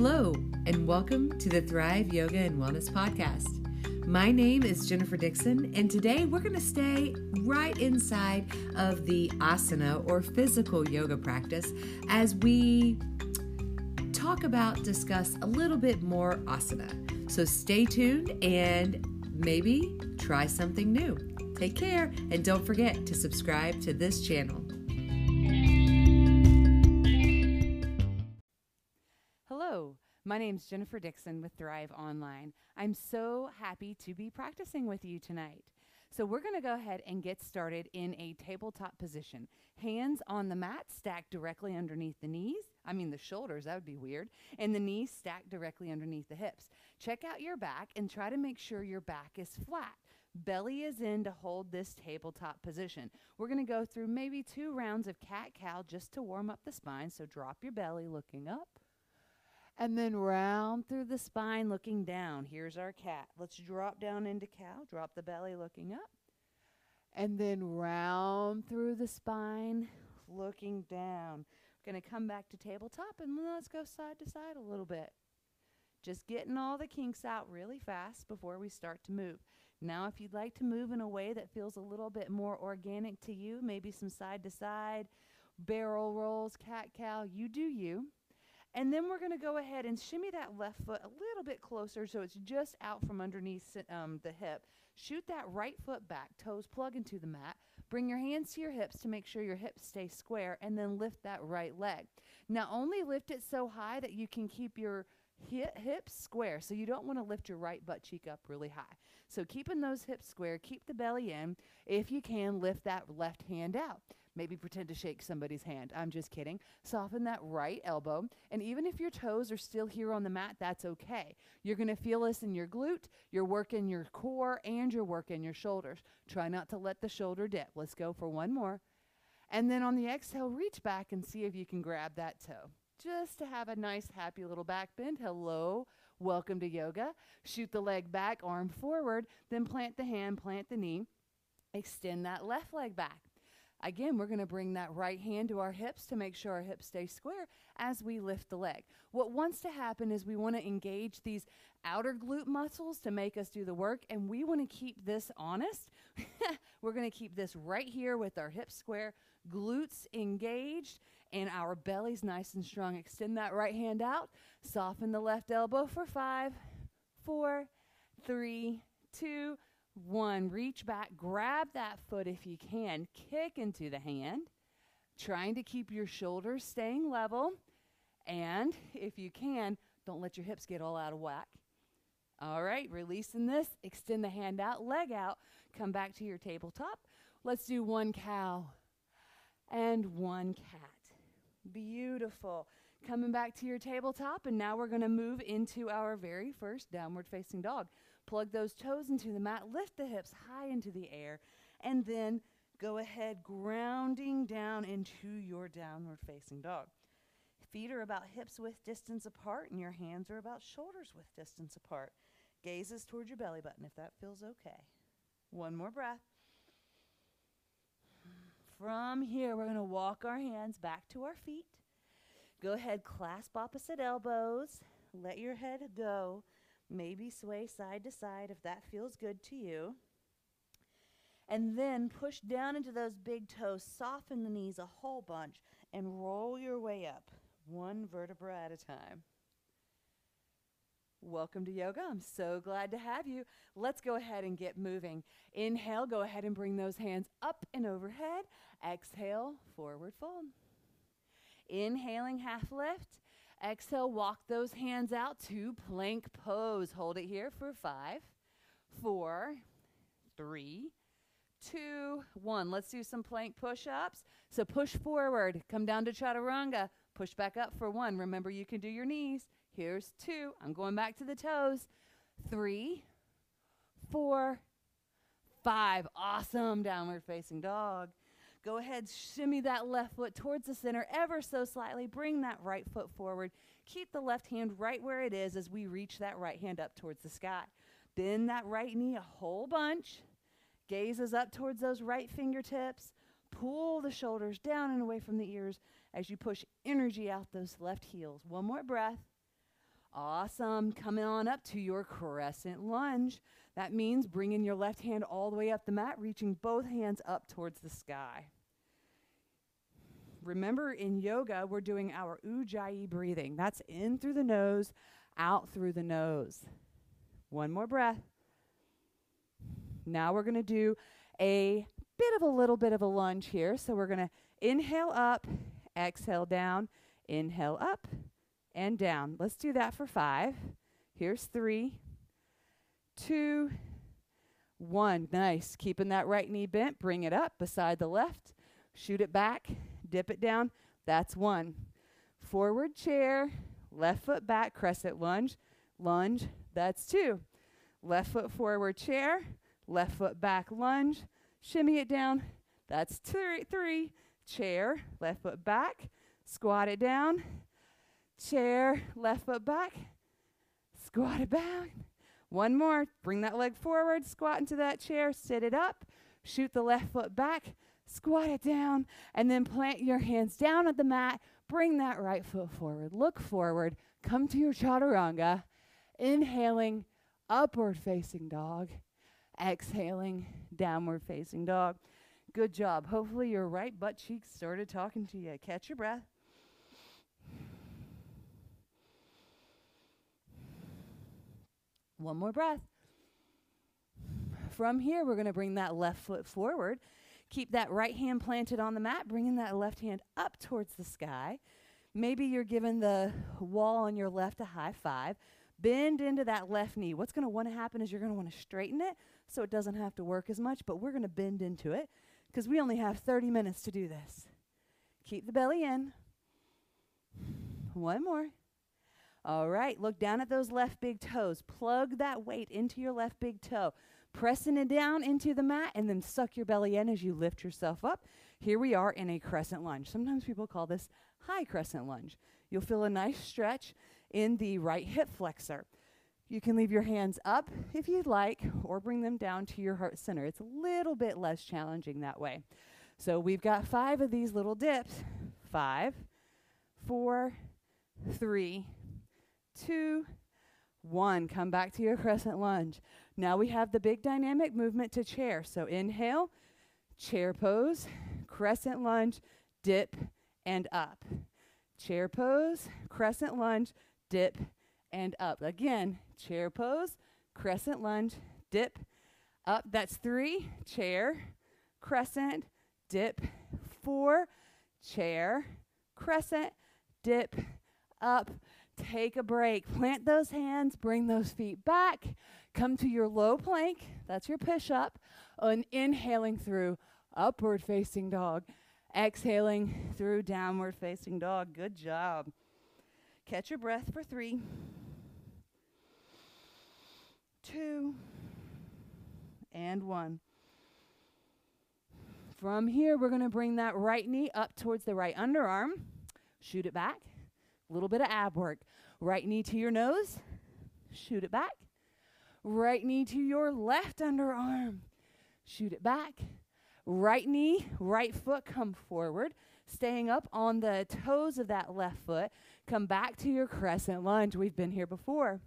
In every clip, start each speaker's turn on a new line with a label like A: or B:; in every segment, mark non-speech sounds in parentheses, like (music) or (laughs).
A: Hello, and welcome to the Thrive Yoga and Wellness Podcast. My name is Jennifer Dixon, and today we're going to stay right inside of the asana or physical yoga practice as we talk about, discuss a little bit more asana. So stay tuned and maybe try something new. Take care, and don't forget to subscribe to this channel.
B: Name's Jennifer Dixon with Thrive Online. I'm so happy to be practicing with you tonight. So, we're going to go ahead and get started in a tabletop position. Hands on the mat, stacked directly underneath the knees. I mean, the shoulders, that would be weird. And the knees stacked directly underneath the hips. Check out your back and try to make sure your back is flat. Belly is in to hold this tabletop position. We're going to go through maybe two rounds of cat cow just to warm up the spine. So, drop your belly looking up and then round through the spine looking down. Here's our cat. Let's drop down into cow, drop the belly looking up. And then round through the spine looking down. Going to come back to tabletop and let's go side to side a little bit. Just getting all the kinks out really fast before we start to move. Now, if you'd like to move in a way that feels a little bit more organic to you, maybe some side to side, barrel rolls, cat cow, you do you. And then we're going to go ahead and shimmy that left foot a little bit closer so it's just out from underneath um, the hip. Shoot that right foot back, toes plug into the mat. Bring your hands to your hips to make sure your hips stay square, and then lift that right leg. Now, only lift it so high that you can keep your hips square. So you don't want to lift your right butt cheek up really high. So keeping those hips square, keep the belly in. If you can, lift that left hand out. Maybe pretend to shake somebody's hand. I'm just kidding. Soften that right elbow. And even if your toes are still here on the mat, that's okay. You're going to feel this in your glute, you're working your core, and you're working your shoulders. Try not to let the shoulder dip. Let's go for one more. And then on the exhale, reach back and see if you can grab that toe. Just to have a nice, happy little back bend. Hello. Welcome to yoga. Shoot the leg back, arm forward, then plant the hand, plant the knee. Extend that left leg back. Again, we're going to bring that right hand to our hips to make sure our hips stay square as we lift the leg. What wants to happen is we want to engage these outer glute muscles to make us do the work, and we want to keep this honest. (laughs) we're going to keep this right here with our hips square, glutes engaged, and our belly's nice and strong. Extend that right hand out. Soften the left elbow for five, four, three, two, one, reach back, grab that foot if you can, kick into the hand, trying to keep your shoulders staying level. And if you can, don't let your hips get all out of whack. All right, releasing this, extend the hand out, leg out, come back to your tabletop. Let's do one cow and one cat. Beautiful. Coming back to your tabletop, and now we're going to move into our very first downward facing dog. Plug those toes into the mat, lift the hips high into the air, and then go ahead grounding down into your downward facing dog. Feet are about hips width distance apart, and your hands are about shoulders width distance apart. Gazes towards your belly button if that feels okay. One more breath. From here, we're going to walk our hands back to our feet. Go ahead, clasp opposite elbows. Let your head go. Maybe sway side to side if that feels good to you. And then push down into those big toes, soften the knees a whole bunch, and roll your way up, one vertebra at a time. Welcome to yoga. I'm so glad to have you. Let's go ahead and get moving. Inhale, go ahead and bring those hands up and overhead. Exhale, forward fold. Inhaling, half lift. Exhale, walk those hands out to plank pose. Hold it here for five, four, three, two, one. Let's do some plank push ups. So push forward, come down to chaturanga, push back up for one. Remember, you can do your knees. Here's two. I'm going back to the toes. Three, four, five. Awesome. Downward facing dog. Go ahead, shimmy that left foot towards the center ever so slightly. Bring that right foot forward. Keep the left hand right where it is as we reach that right hand up towards the sky. Bend that right knee a whole bunch. Gazes up towards those right fingertips. Pull the shoulders down and away from the ears as you push energy out those left heels. One more breath. Awesome. Coming on up to your crescent lunge. That means bringing your left hand all the way up the mat, reaching both hands up towards the sky. Remember, in yoga, we're doing our ujjayi breathing. That's in through the nose, out through the nose. One more breath. Now we're going to do a bit of a little bit of a lunge here. So we're going to inhale up, exhale down, inhale up, and down. Let's do that for five. Here's three, two, one. Nice. Keeping that right knee bent. Bring it up beside the left. Shoot it back. Dip it down. That's one. Forward chair. Left foot back. Crescent lunge. Lunge. That's two. Left foot forward chair. Left foot back lunge. Shimmy it down. That's three. Three. Chair. Left foot back. Squat it down. Chair. Left foot back. Squat it back. One more. Bring that leg forward. Squat into that chair. Sit it up. Shoot the left foot back. Squat it down. And then plant your hands down at the mat. Bring that right foot forward. Look forward. Come to your chaturanga. Inhaling, upward facing dog. Exhaling, downward facing dog. Good job. Hopefully, your right butt cheek started talking to you. Catch your breath. One more breath. From here, we're going to bring that left foot forward. Keep that right hand planted on the mat, bringing that left hand up towards the sky. Maybe you're giving the wall on your left a high five. Bend into that left knee. What's going to want to happen is you're going to want to straighten it so it doesn't have to work as much, but we're going to bend into it because we only have 30 minutes to do this. Keep the belly in. One more. All right, look down at those left big toes. Plug that weight into your left big toe. Pressing it down into the mat and then suck your belly in as you lift yourself up. Here we are in a crescent lunge. Sometimes people call this high crescent lunge. You'll feel a nice stretch in the right hip flexor. You can leave your hands up if you'd like, or bring them down to your heart center. It's a little bit less challenging that way. So we've got five of these little dips five, four, three, two, one. Come back to your crescent lunge. Now we have the big dynamic movement to chair. So inhale, chair pose, crescent lunge, dip, and up. Chair pose, crescent lunge, dip, and up. Again, chair pose, crescent lunge, dip, up. That's three, chair, crescent, dip, four, chair, crescent, dip, up. Take a break. Plant those hands, bring those feet back. Come to your low plank. That's your push up. And inhaling through upward facing dog. Exhaling through downward facing dog. Good job. Catch your breath for three two, and one. From here, we're going to bring that right knee up towards the right underarm. Shoot it back. A little bit of ab work. Right knee to your nose. Shoot it back. Right knee to your left underarm. Shoot it back. Right knee, right foot come forward. Staying up on the toes of that left foot. Come back to your crescent lunge. We've been here before.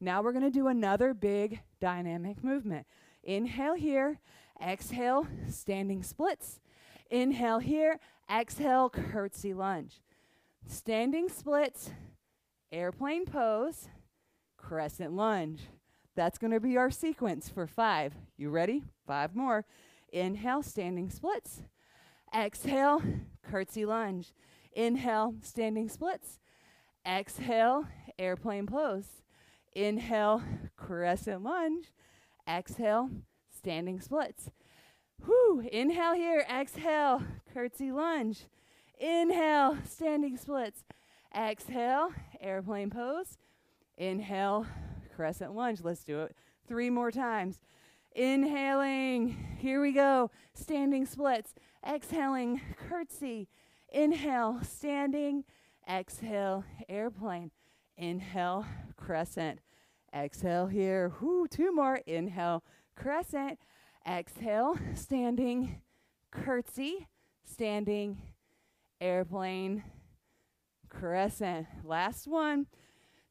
B: Now we're going to do another big dynamic movement. Inhale here, exhale, standing splits. Inhale here, exhale, curtsy lunge. Standing splits, airplane pose, crescent lunge. That's going to be our sequence for five. You ready? Five more. Inhale, standing splits. Exhale, curtsy lunge. Inhale, standing splits. Exhale, airplane pose. Inhale, crescent lunge. Exhale, standing splits. Whew. Inhale here. Exhale, curtsy lunge. Inhale, standing splits. Exhale, airplane pose. Inhale, crescent lunge. Let's do it three more times. Inhaling, here we go. Standing splits. Exhaling, curtsy. Inhale, standing. Exhale, airplane. Inhale, crescent. Exhale here. Whoo, two more. Inhale, crescent. Exhale, standing, curtsy, standing, airplane, crescent. Last one.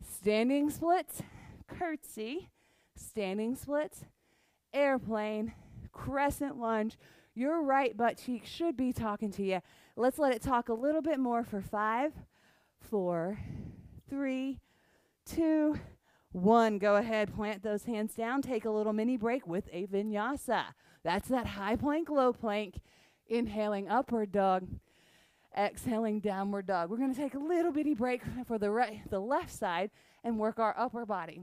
B: Standing splits, curtsy, standing splits, airplane, crescent lunge. Your right butt cheek should be talking to you. Let's let it talk a little bit more for five, four, three, two, one. Go ahead, plant those hands down. Take a little mini break with a vinyasa. That's that high plank, low plank. Inhaling upward dog. Exhaling downward dog. We're going to take a little bitty break for the right, the left side and work our upper body.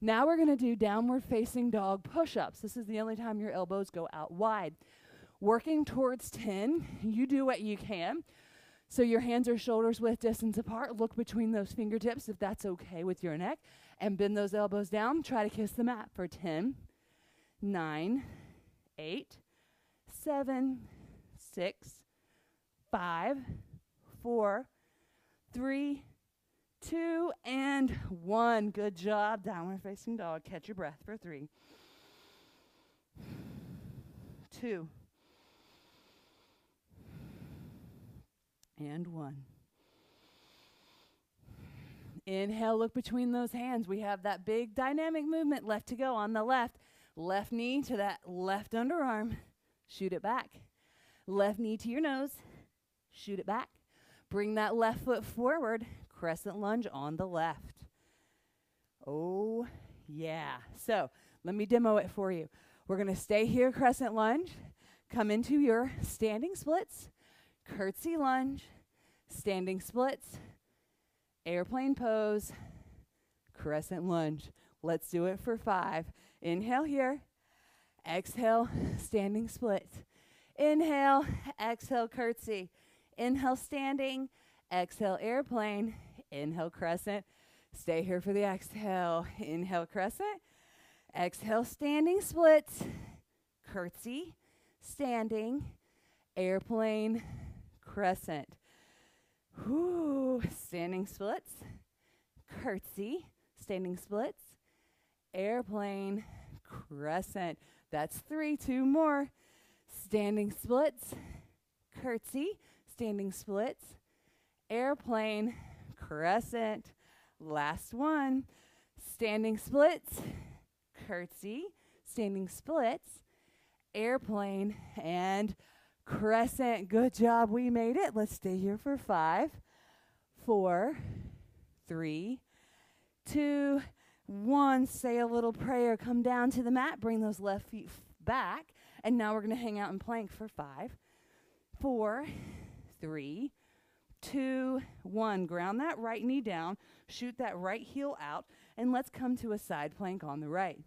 B: Now we're going to do downward facing dog push-ups. This is the only time your elbows go out wide. Working towards 10, you do what you can. So your hands are shoulders width distance apart. Look between those fingertips if that's okay with your neck. And bend those elbows down. Try to kiss the mat for 10, 9, 8, 7, 6, 5, 4, 3, 2, and 1. Good job. Downward facing dog. Catch your breath for 3, 2, and 1. Inhale, look between those hands. We have that big dynamic movement left to go on the left. Left knee to that left underarm. Shoot it back. Left knee to your nose. Shoot it back. Bring that left foot forward. Crescent lunge on the left. Oh, yeah. So let me demo it for you. We're going to stay here, crescent lunge. Come into your standing splits, curtsy lunge, standing splits, airplane pose, crescent lunge. Let's do it for five. Inhale here. Exhale, standing splits. Inhale, exhale, curtsy. Inhale, standing. Exhale, airplane. Inhale, crescent. Stay here for the exhale. Inhale, crescent. Exhale, standing splits. Curtsy, standing, airplane, crescent. Whoo, standing splits. Curtsy, standing splits. Airplane, crescent. That's three, two more. Standing splits, curtsy, standing splits, airplane, crescent. Last one. Standing splits, curtsy, standing splits, airplane, and crescent. Good job. We made it. Let's stay here for five, four, three, two, one. Say a little prayer. Come down to the mat. Bring those left feet back. And now we're going to hang out in plank for five, four, three, two, one. Ground that right knee down. Shoot that right heel out. And let's come to a side plank on the right.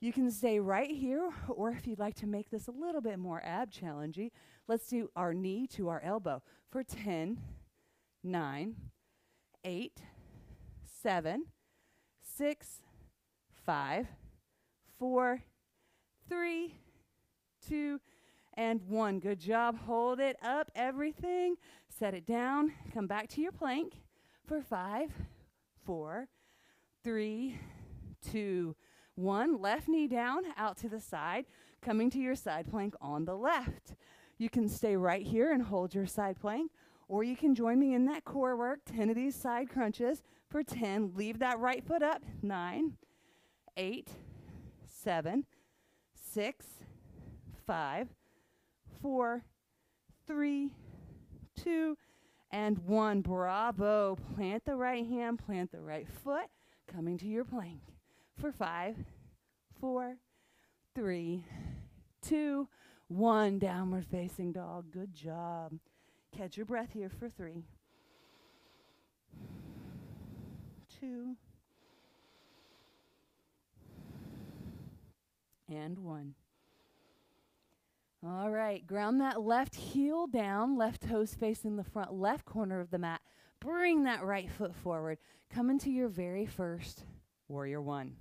B: You can stay right here, or if you'd like to make this a little bit more ab challenging, let's do our knee to our elbow for 10, 9, 8, 7, 6, 5, 4, 3, 2, and 1. Good job. Hold it up, everything. Set it down. Come back to your plank for 5, 4, 3, 2, 1. Left knee down, out to the side, coming to your side plank on the left. You can stay right here and hold your side plank, or you can join me in that core work, 10 of these side crunches for 10. Leave that right foot up. 9, 8, 7, 6, 5, 4, 3, 2, and 1. Bravo. Plant the right hand, plant the right foot, coming to your plank for 5, 4, 3, 2, 1. Downward facing dog. Good job. Catch your breath here for 3, 2, and 1. All right, ground that left heel down, left toes facing the front left corner of the mat. Bring that right foot forward. Come into your very first warrior one.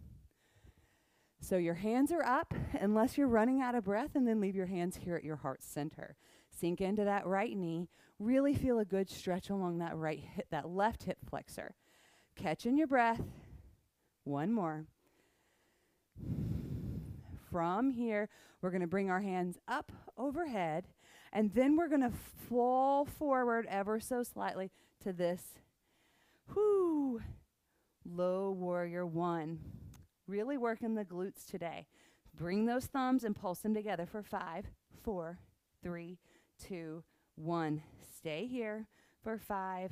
B: So your hands are up unless you're running out of breath, and then leave your hands here at your heart center. Sink into that right knee. Really feel a good stretch along that right hip, that left hip flexor. Catching your breath. One more. From here, we're going to bring our hands up overhead, and then we're going to fall forward ever so slightly to this. Whoo! low warrior one. Really working the glutes today. Bring those thumbs and pulse them together for five, four, three, two, one. Stay here for five,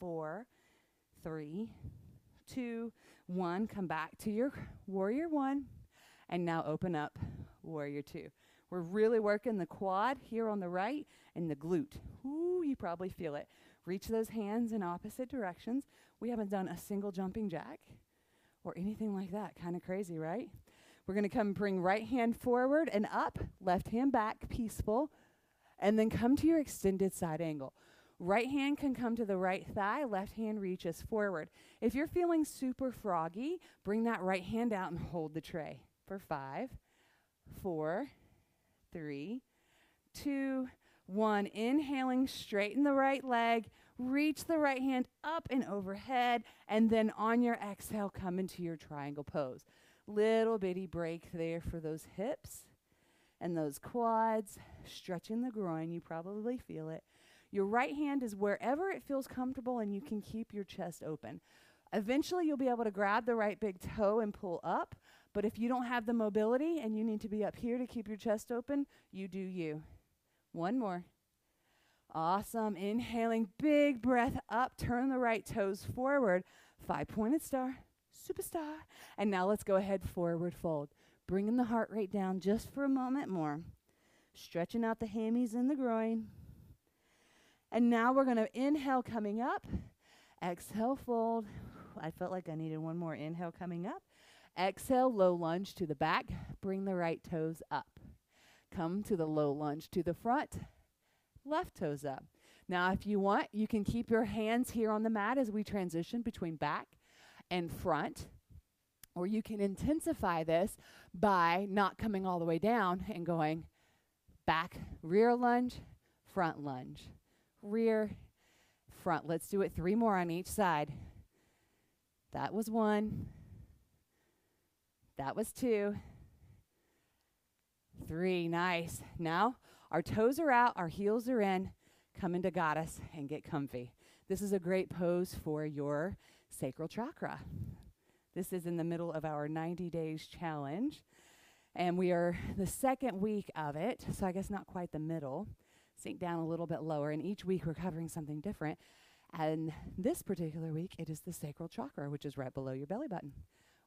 B: four, three, two, one. Come back to your warrior one. And now open up warrior two. We're really working the quad here on the right and the glute. Ooh, you probably feel it. Reach those hands in opposite directions. We haven't done a single jumping jack or anything like that. Kind of crazy, right? We're going to come bring right hand forward and up, left hand back, peaceful, and then come to your extended side angle. Right hand can come to the right thigh, left hand reaches forward. If you're feeling super froggy, bring that right hand out and hold the tray for five, four, three, two, one. Inhaling, straighten the right leg, reach the right hand up and overhead, and then on your exhale, come into your triangle pose. Little bitty break there for those hips and those quads, stretching the groin. You probably feel it. Your right hand is wherever it feels comfortable, and you can keep your chest open. Eventually, you'll be able to grab the right big toe and pull up. But if you don't have the mobility and you need to be up here to keep your chest open, you do you. One more. Awesome. Inhaling, big breath up. Turn the right toes forward. Five pointed star, superstar. And now let's go ahead, forward fold. Bringing the heart rate down just for a moment more. Stretching out the hammies and the groin. And now we're going to inhale coming up. Exhale, fold. I felt like I needed one more inhale coming up. Exhale, low lunge to the back. Bring the right toes up. Come to the low lunge to the front. Left toes up. Now, if you want, you can keep your hands here on the mat as we transition between back and front. Or you can intensify this by not coming all the way down and going back, rear lunge, front lunge, rear, front. Let's do it three more on each side. That was one. That was two. Three. Nice. Now our toes are out, our heels are in. Come into goddess and get comfy. This is a great pose for your sacral chakra. This is in the middle of our 90 days challenge. And we are the second week of it, so I guess not quite the middle. Sink down a little bit lower, and each week we're covering something different. And this particular week, it is the sacral chakra, which is right below your belly button.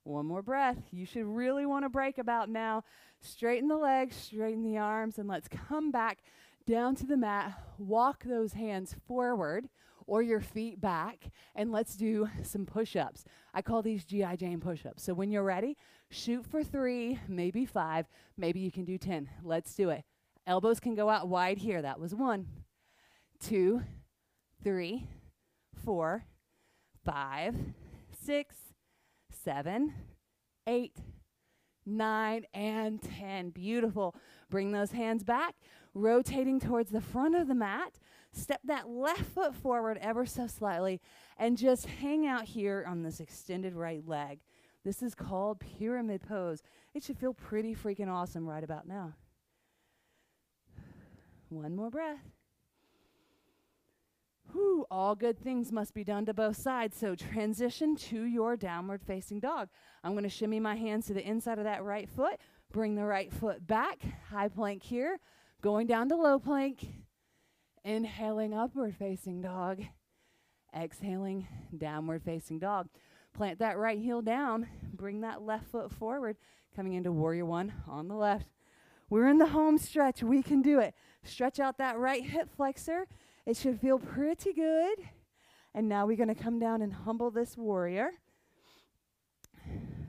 B: One more breath. You should really want to break about now. Straighten the legs, straighten the arms, and let's come back down to the mat. Walk those hands forward or your feet back, and let's do some push ups. I call these G.I. Jane push ups. So when you're ready, shoot for three, maybe five, maybe you can do 10. Let's do it. Elbows can go out wide here. That was one, two, three, four, five, six, seven, eight, nine, and 10. Beautiful. Bring those hands back, rotating towards the front of the mat. Step that left foot forward ever so slightly and just hang out here on this extended right leg. This is called pyramid pose. It should feel pretty freaking awesome right about now. One more breath. Whew, all good things must be done to both sides. So transition to your downward facing dog. I'm going to shimmy my hands to the inside of that right foot. Bring the right foot back. High plank here. Going down to low plank. Inhaling upward facing dog. Exhaling downward facing dog. Plant that right heel down. Bring that left foot forward. Coming into warrior one on the left. We're in the home stretch. We can do it. Stretch out that right hip flexor it should feel pretty good. And now we're going to come down and humble this warrior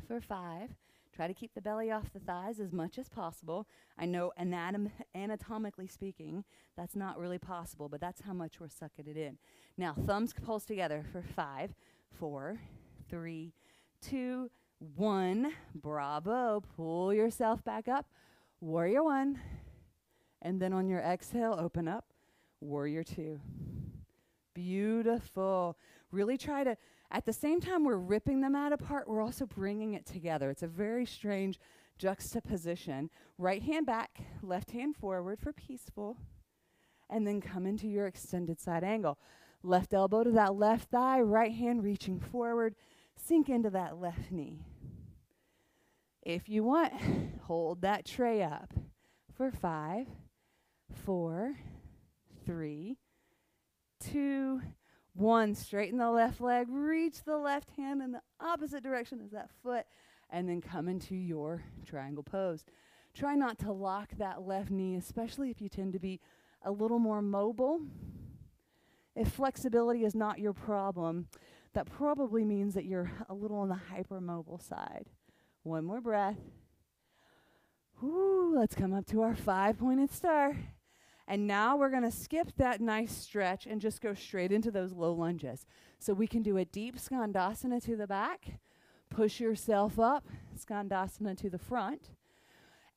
B: for five. Try to keep the belly off the thighs as much as possible. I know anatom- anatomically speaking, that's not really possible, but that's how much we're sucking it in. Now, thumbs pulse together for five, four, three, two, one. Bravo. Pull yourself back up. Warrior one. And then on your exhale, open up. Warrior two. Beautiful. Really try to, at the same time we're ripping the mat apart, we're also bringing it together. It's a very strange juxtaposition. Right hand back, left hand forward for peaceful, and then come into your extended side angle. Left elbow to that left thigh, right hand reaching forward. Sink into that left knee. If you want, hold that tray up for five, four, three, two, one. Straighten the left leg, reach the left hand in the opposite direction as that foot, and then come into your triangle pose. Try not to lock that left knee, especially if you tend to be a little more mobile. If flexibility is not your problem, that probably means that you're a little on the hypermobile side. One more breath. Whoo, let's come up to our five pointed star. And now we're going to skip that nice stretch and just go straight into those low lunges. So we can do a deep skandasana to the back, push yourself up, skandasana to the front.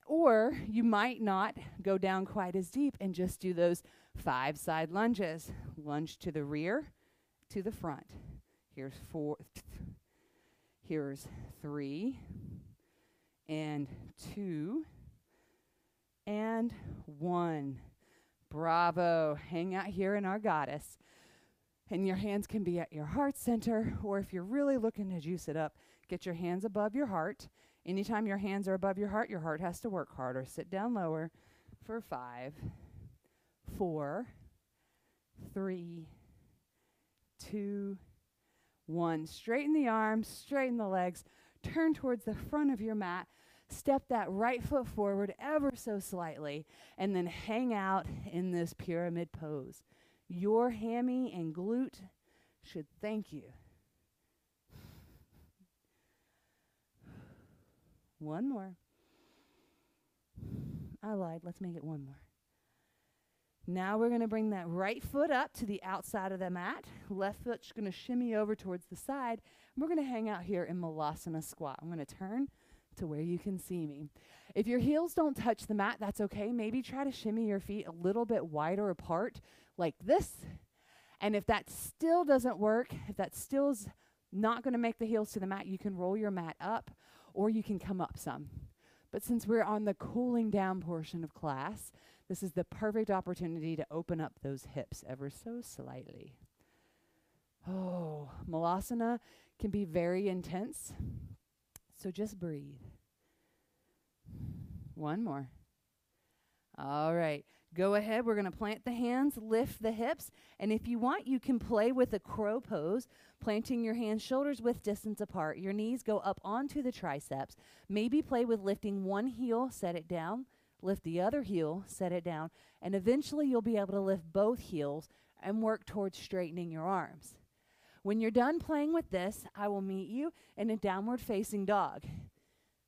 B: Or you might not go down quite as deep and just do those five side lunges. Lunge to the rear, to the front. Here's four. Here's three and two and one. Bravo. Hang out here in our goddess. And your hands can be at your heart center, or if you're really looking to juice it up, get your hands above your heart. Anytime your hands are above your heart, your heart has to work harder. Sit down lower for five, four, three, two, one. Straighten the arms, straighten the legs, turn towards the front of your mat. Step that right foot forward ever so slightly, and then hang out in this pyramid pose. Your hammy and glute should thank you. One more. I lied. Let's make it one more. Now we're going to bring that right foot up to the outside of the mat. Left foot's going to shimmy over towards the side. We're going to hang out here in Malasana squat. I'm going to turn to where you can see me. If your heels don't touch the mat, that's okay. Maybe try to shimmy your feet a little bit wider apart like this. And if that still doesn't work, if that still's not going to make the heels to the mat, you can roll your mat up or you can come up some. But since we're on the cooling down portion of class, this is the perfect opportunity to open up those hips ever so slightly. Oh, Malasana can be very intense, so just breathe. One more. All right. Go ahead. We're going to plant the hands, lift the hips, and if you want, you can play with a crow pose, planting your hands shoulders width distance apart. Your knees go up onto the triceps. Maybe play with lifting one heel, set it down, lift the other heel, set it down, and eventually you'll be able to lift both heels and work towards straightening your arms. When you're done playing with this, I will meet you in a downward facing dog.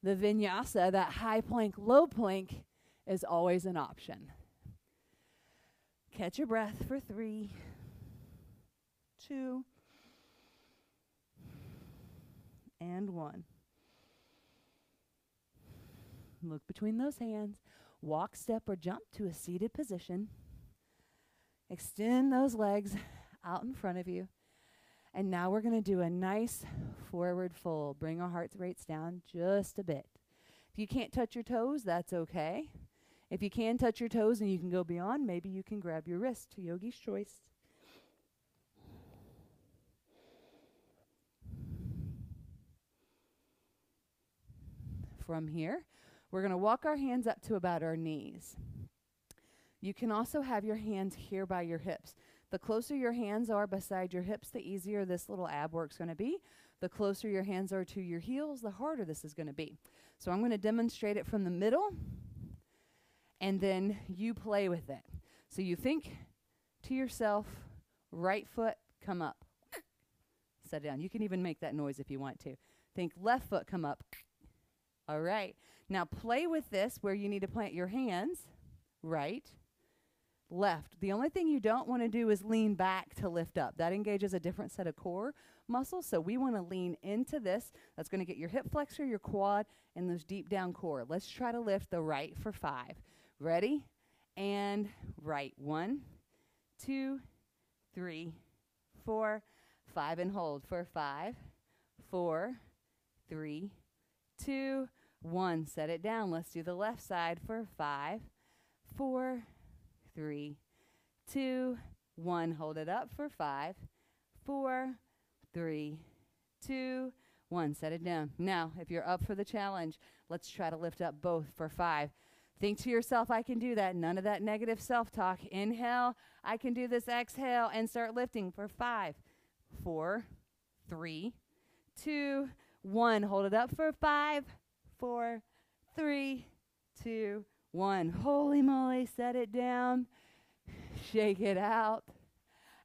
B: The vinyasa, that high plank, low plank, is always an option. Catch your breath for three, two, and one. Look between those hands. Walk, step, or jump to a seated position. Extend those legs out in front of you. And now we're going to do a nice forward fold. Bring our heart rates down just a bit. If you can't touch your toes, that's okay. If you can touch your toes and you can go beyond, maybe you can grab your wrist. To yogi's choice. From here, we're going to walk our hands up to about our knees. You can also have your hands here by your hips. The closer your hands are beside your hips, the easier this little ab work's going to be. The closer your hands are to your heels, the harder this is going to be. So I'm going to demonstrate it from the middle, and then you play with it. So you think to yourself, right foot, come up. (laughs) Set down. You can even make that noise if you want to. Think left foot, come up. All right. Now play with this where you need to plant your hands, right, left. The only thing you don't want to do is lean back to lift up. That engages a different set of core muscles. So we want to lean into this. That's going to get your hip flexor, your quad, and those deep down core. Let's try to lift the right for five. Ready? And right. One, two, three, four, five, and hold for five, four, three, two, one. Set it down. Let's do the left side for five, four, three, two, one. Hold it up for five, four, three, two, one. Set it down. Now, if you're up for the challenge, let's try to lift up both for five. Think to yourself, I can do that. None of that negative self talk. Inhale, I can do this. Exhale, and start lifting for five, four, three, two, one. Hold it up for five, four, three, two, one. Holy moly, set it down. Shake it out.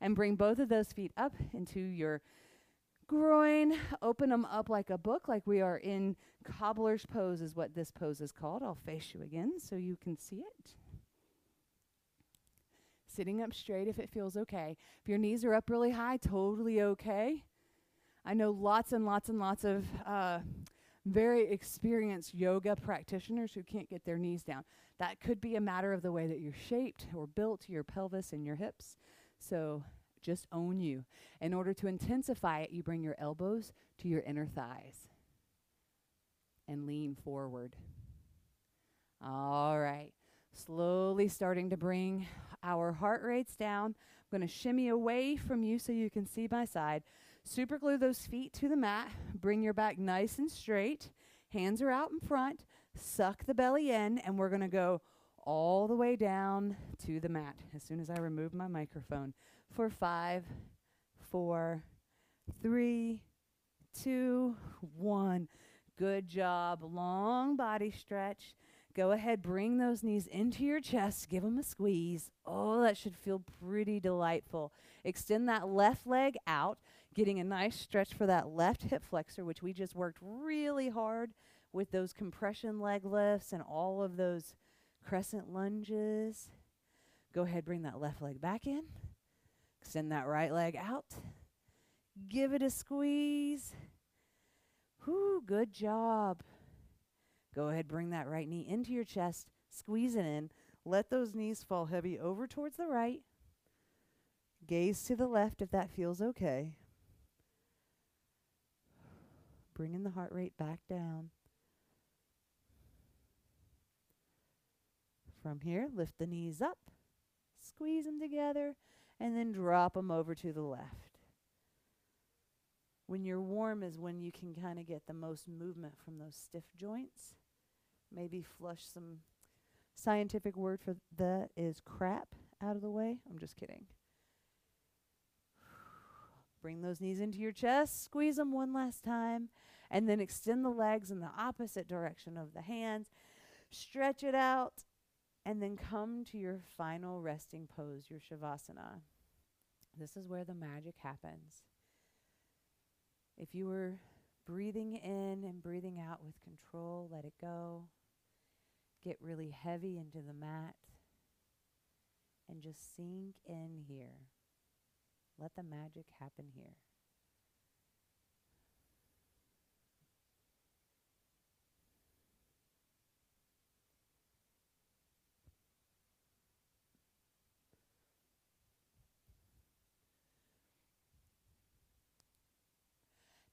B: And bring both of those feet up into your groin. Open them up like a book, like we are in cobbler's pose, is what this pose is called. I'll face you again so you can see it. Sitting up straight if it feels okay. If your knees are up really high, totally okay. I know lots and lots and lots of uh, very experienced yoga practitioners who can't get their knees down. That could be a matter of the way that you're shaped or built, your pelvis and your hips. So just own you. In order to intensify it, you bring your elbows to your inner thighs and lean forward. All right. Slowly starting to bring our heart rates down. I'm going to shimmy away from you so you can see my side. Super glue those feet to the mat. Bring your back nice and straight. Hands are out in front. Suck the belly in, and we're going to go all the way down to the mat as soon as I remove my microphone for five, four, three, two, one. Good job. Long body stretch. Go ahead, bring those knees into your chest, give them a squeeze. Oh, that should feel pretty delightful. Extend that left leg out, getting a nice stretch for that left hip flexor, which we just worked really hard with those compression leg lifts and all of those crescent lunges. Go ahead, bring that left leg back in. Extend that right leg out. Give it a squeeze. Whoo, good job. Go ahead, bring that right knee into your chest. Squeeze it in. Let those knees fall heavy over towards the right. Gaze to the left if that feels okay. Bringing the heart rate back down. From here, lift the knees up, squeeze them together, and then drop them over to the left. When you're warm is when you can kind of get the most movement from those stiff joints. Maybe flush some scientific word for that is crap out of the way. I'm just kidding. Bring those knees into your chest, squeeze them one last time, and then extend the legs in the opposite direction of the hands. Stretch it out, and then come to your final resting pose, your Shavasana. This is where the magic happens. If you were breathing in and breathing out with control, let it go. Get really heavy into the mat and just sink in here. Let the magic happen here.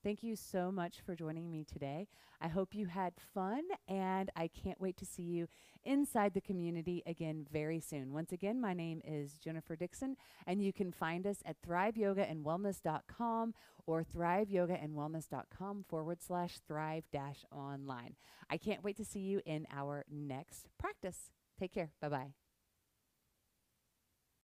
B: Thank you so much for joining me today. I hope you had fun, and I can't wait to see you inside the community again very soon. Once again, my name is Jennifer Dixon, and you can find us at thriveyogaandwellness.com or thriveyogaandwellness.com forward slash thrive dash online. I can't wait to see you in our next practice. Take care. Bye bye.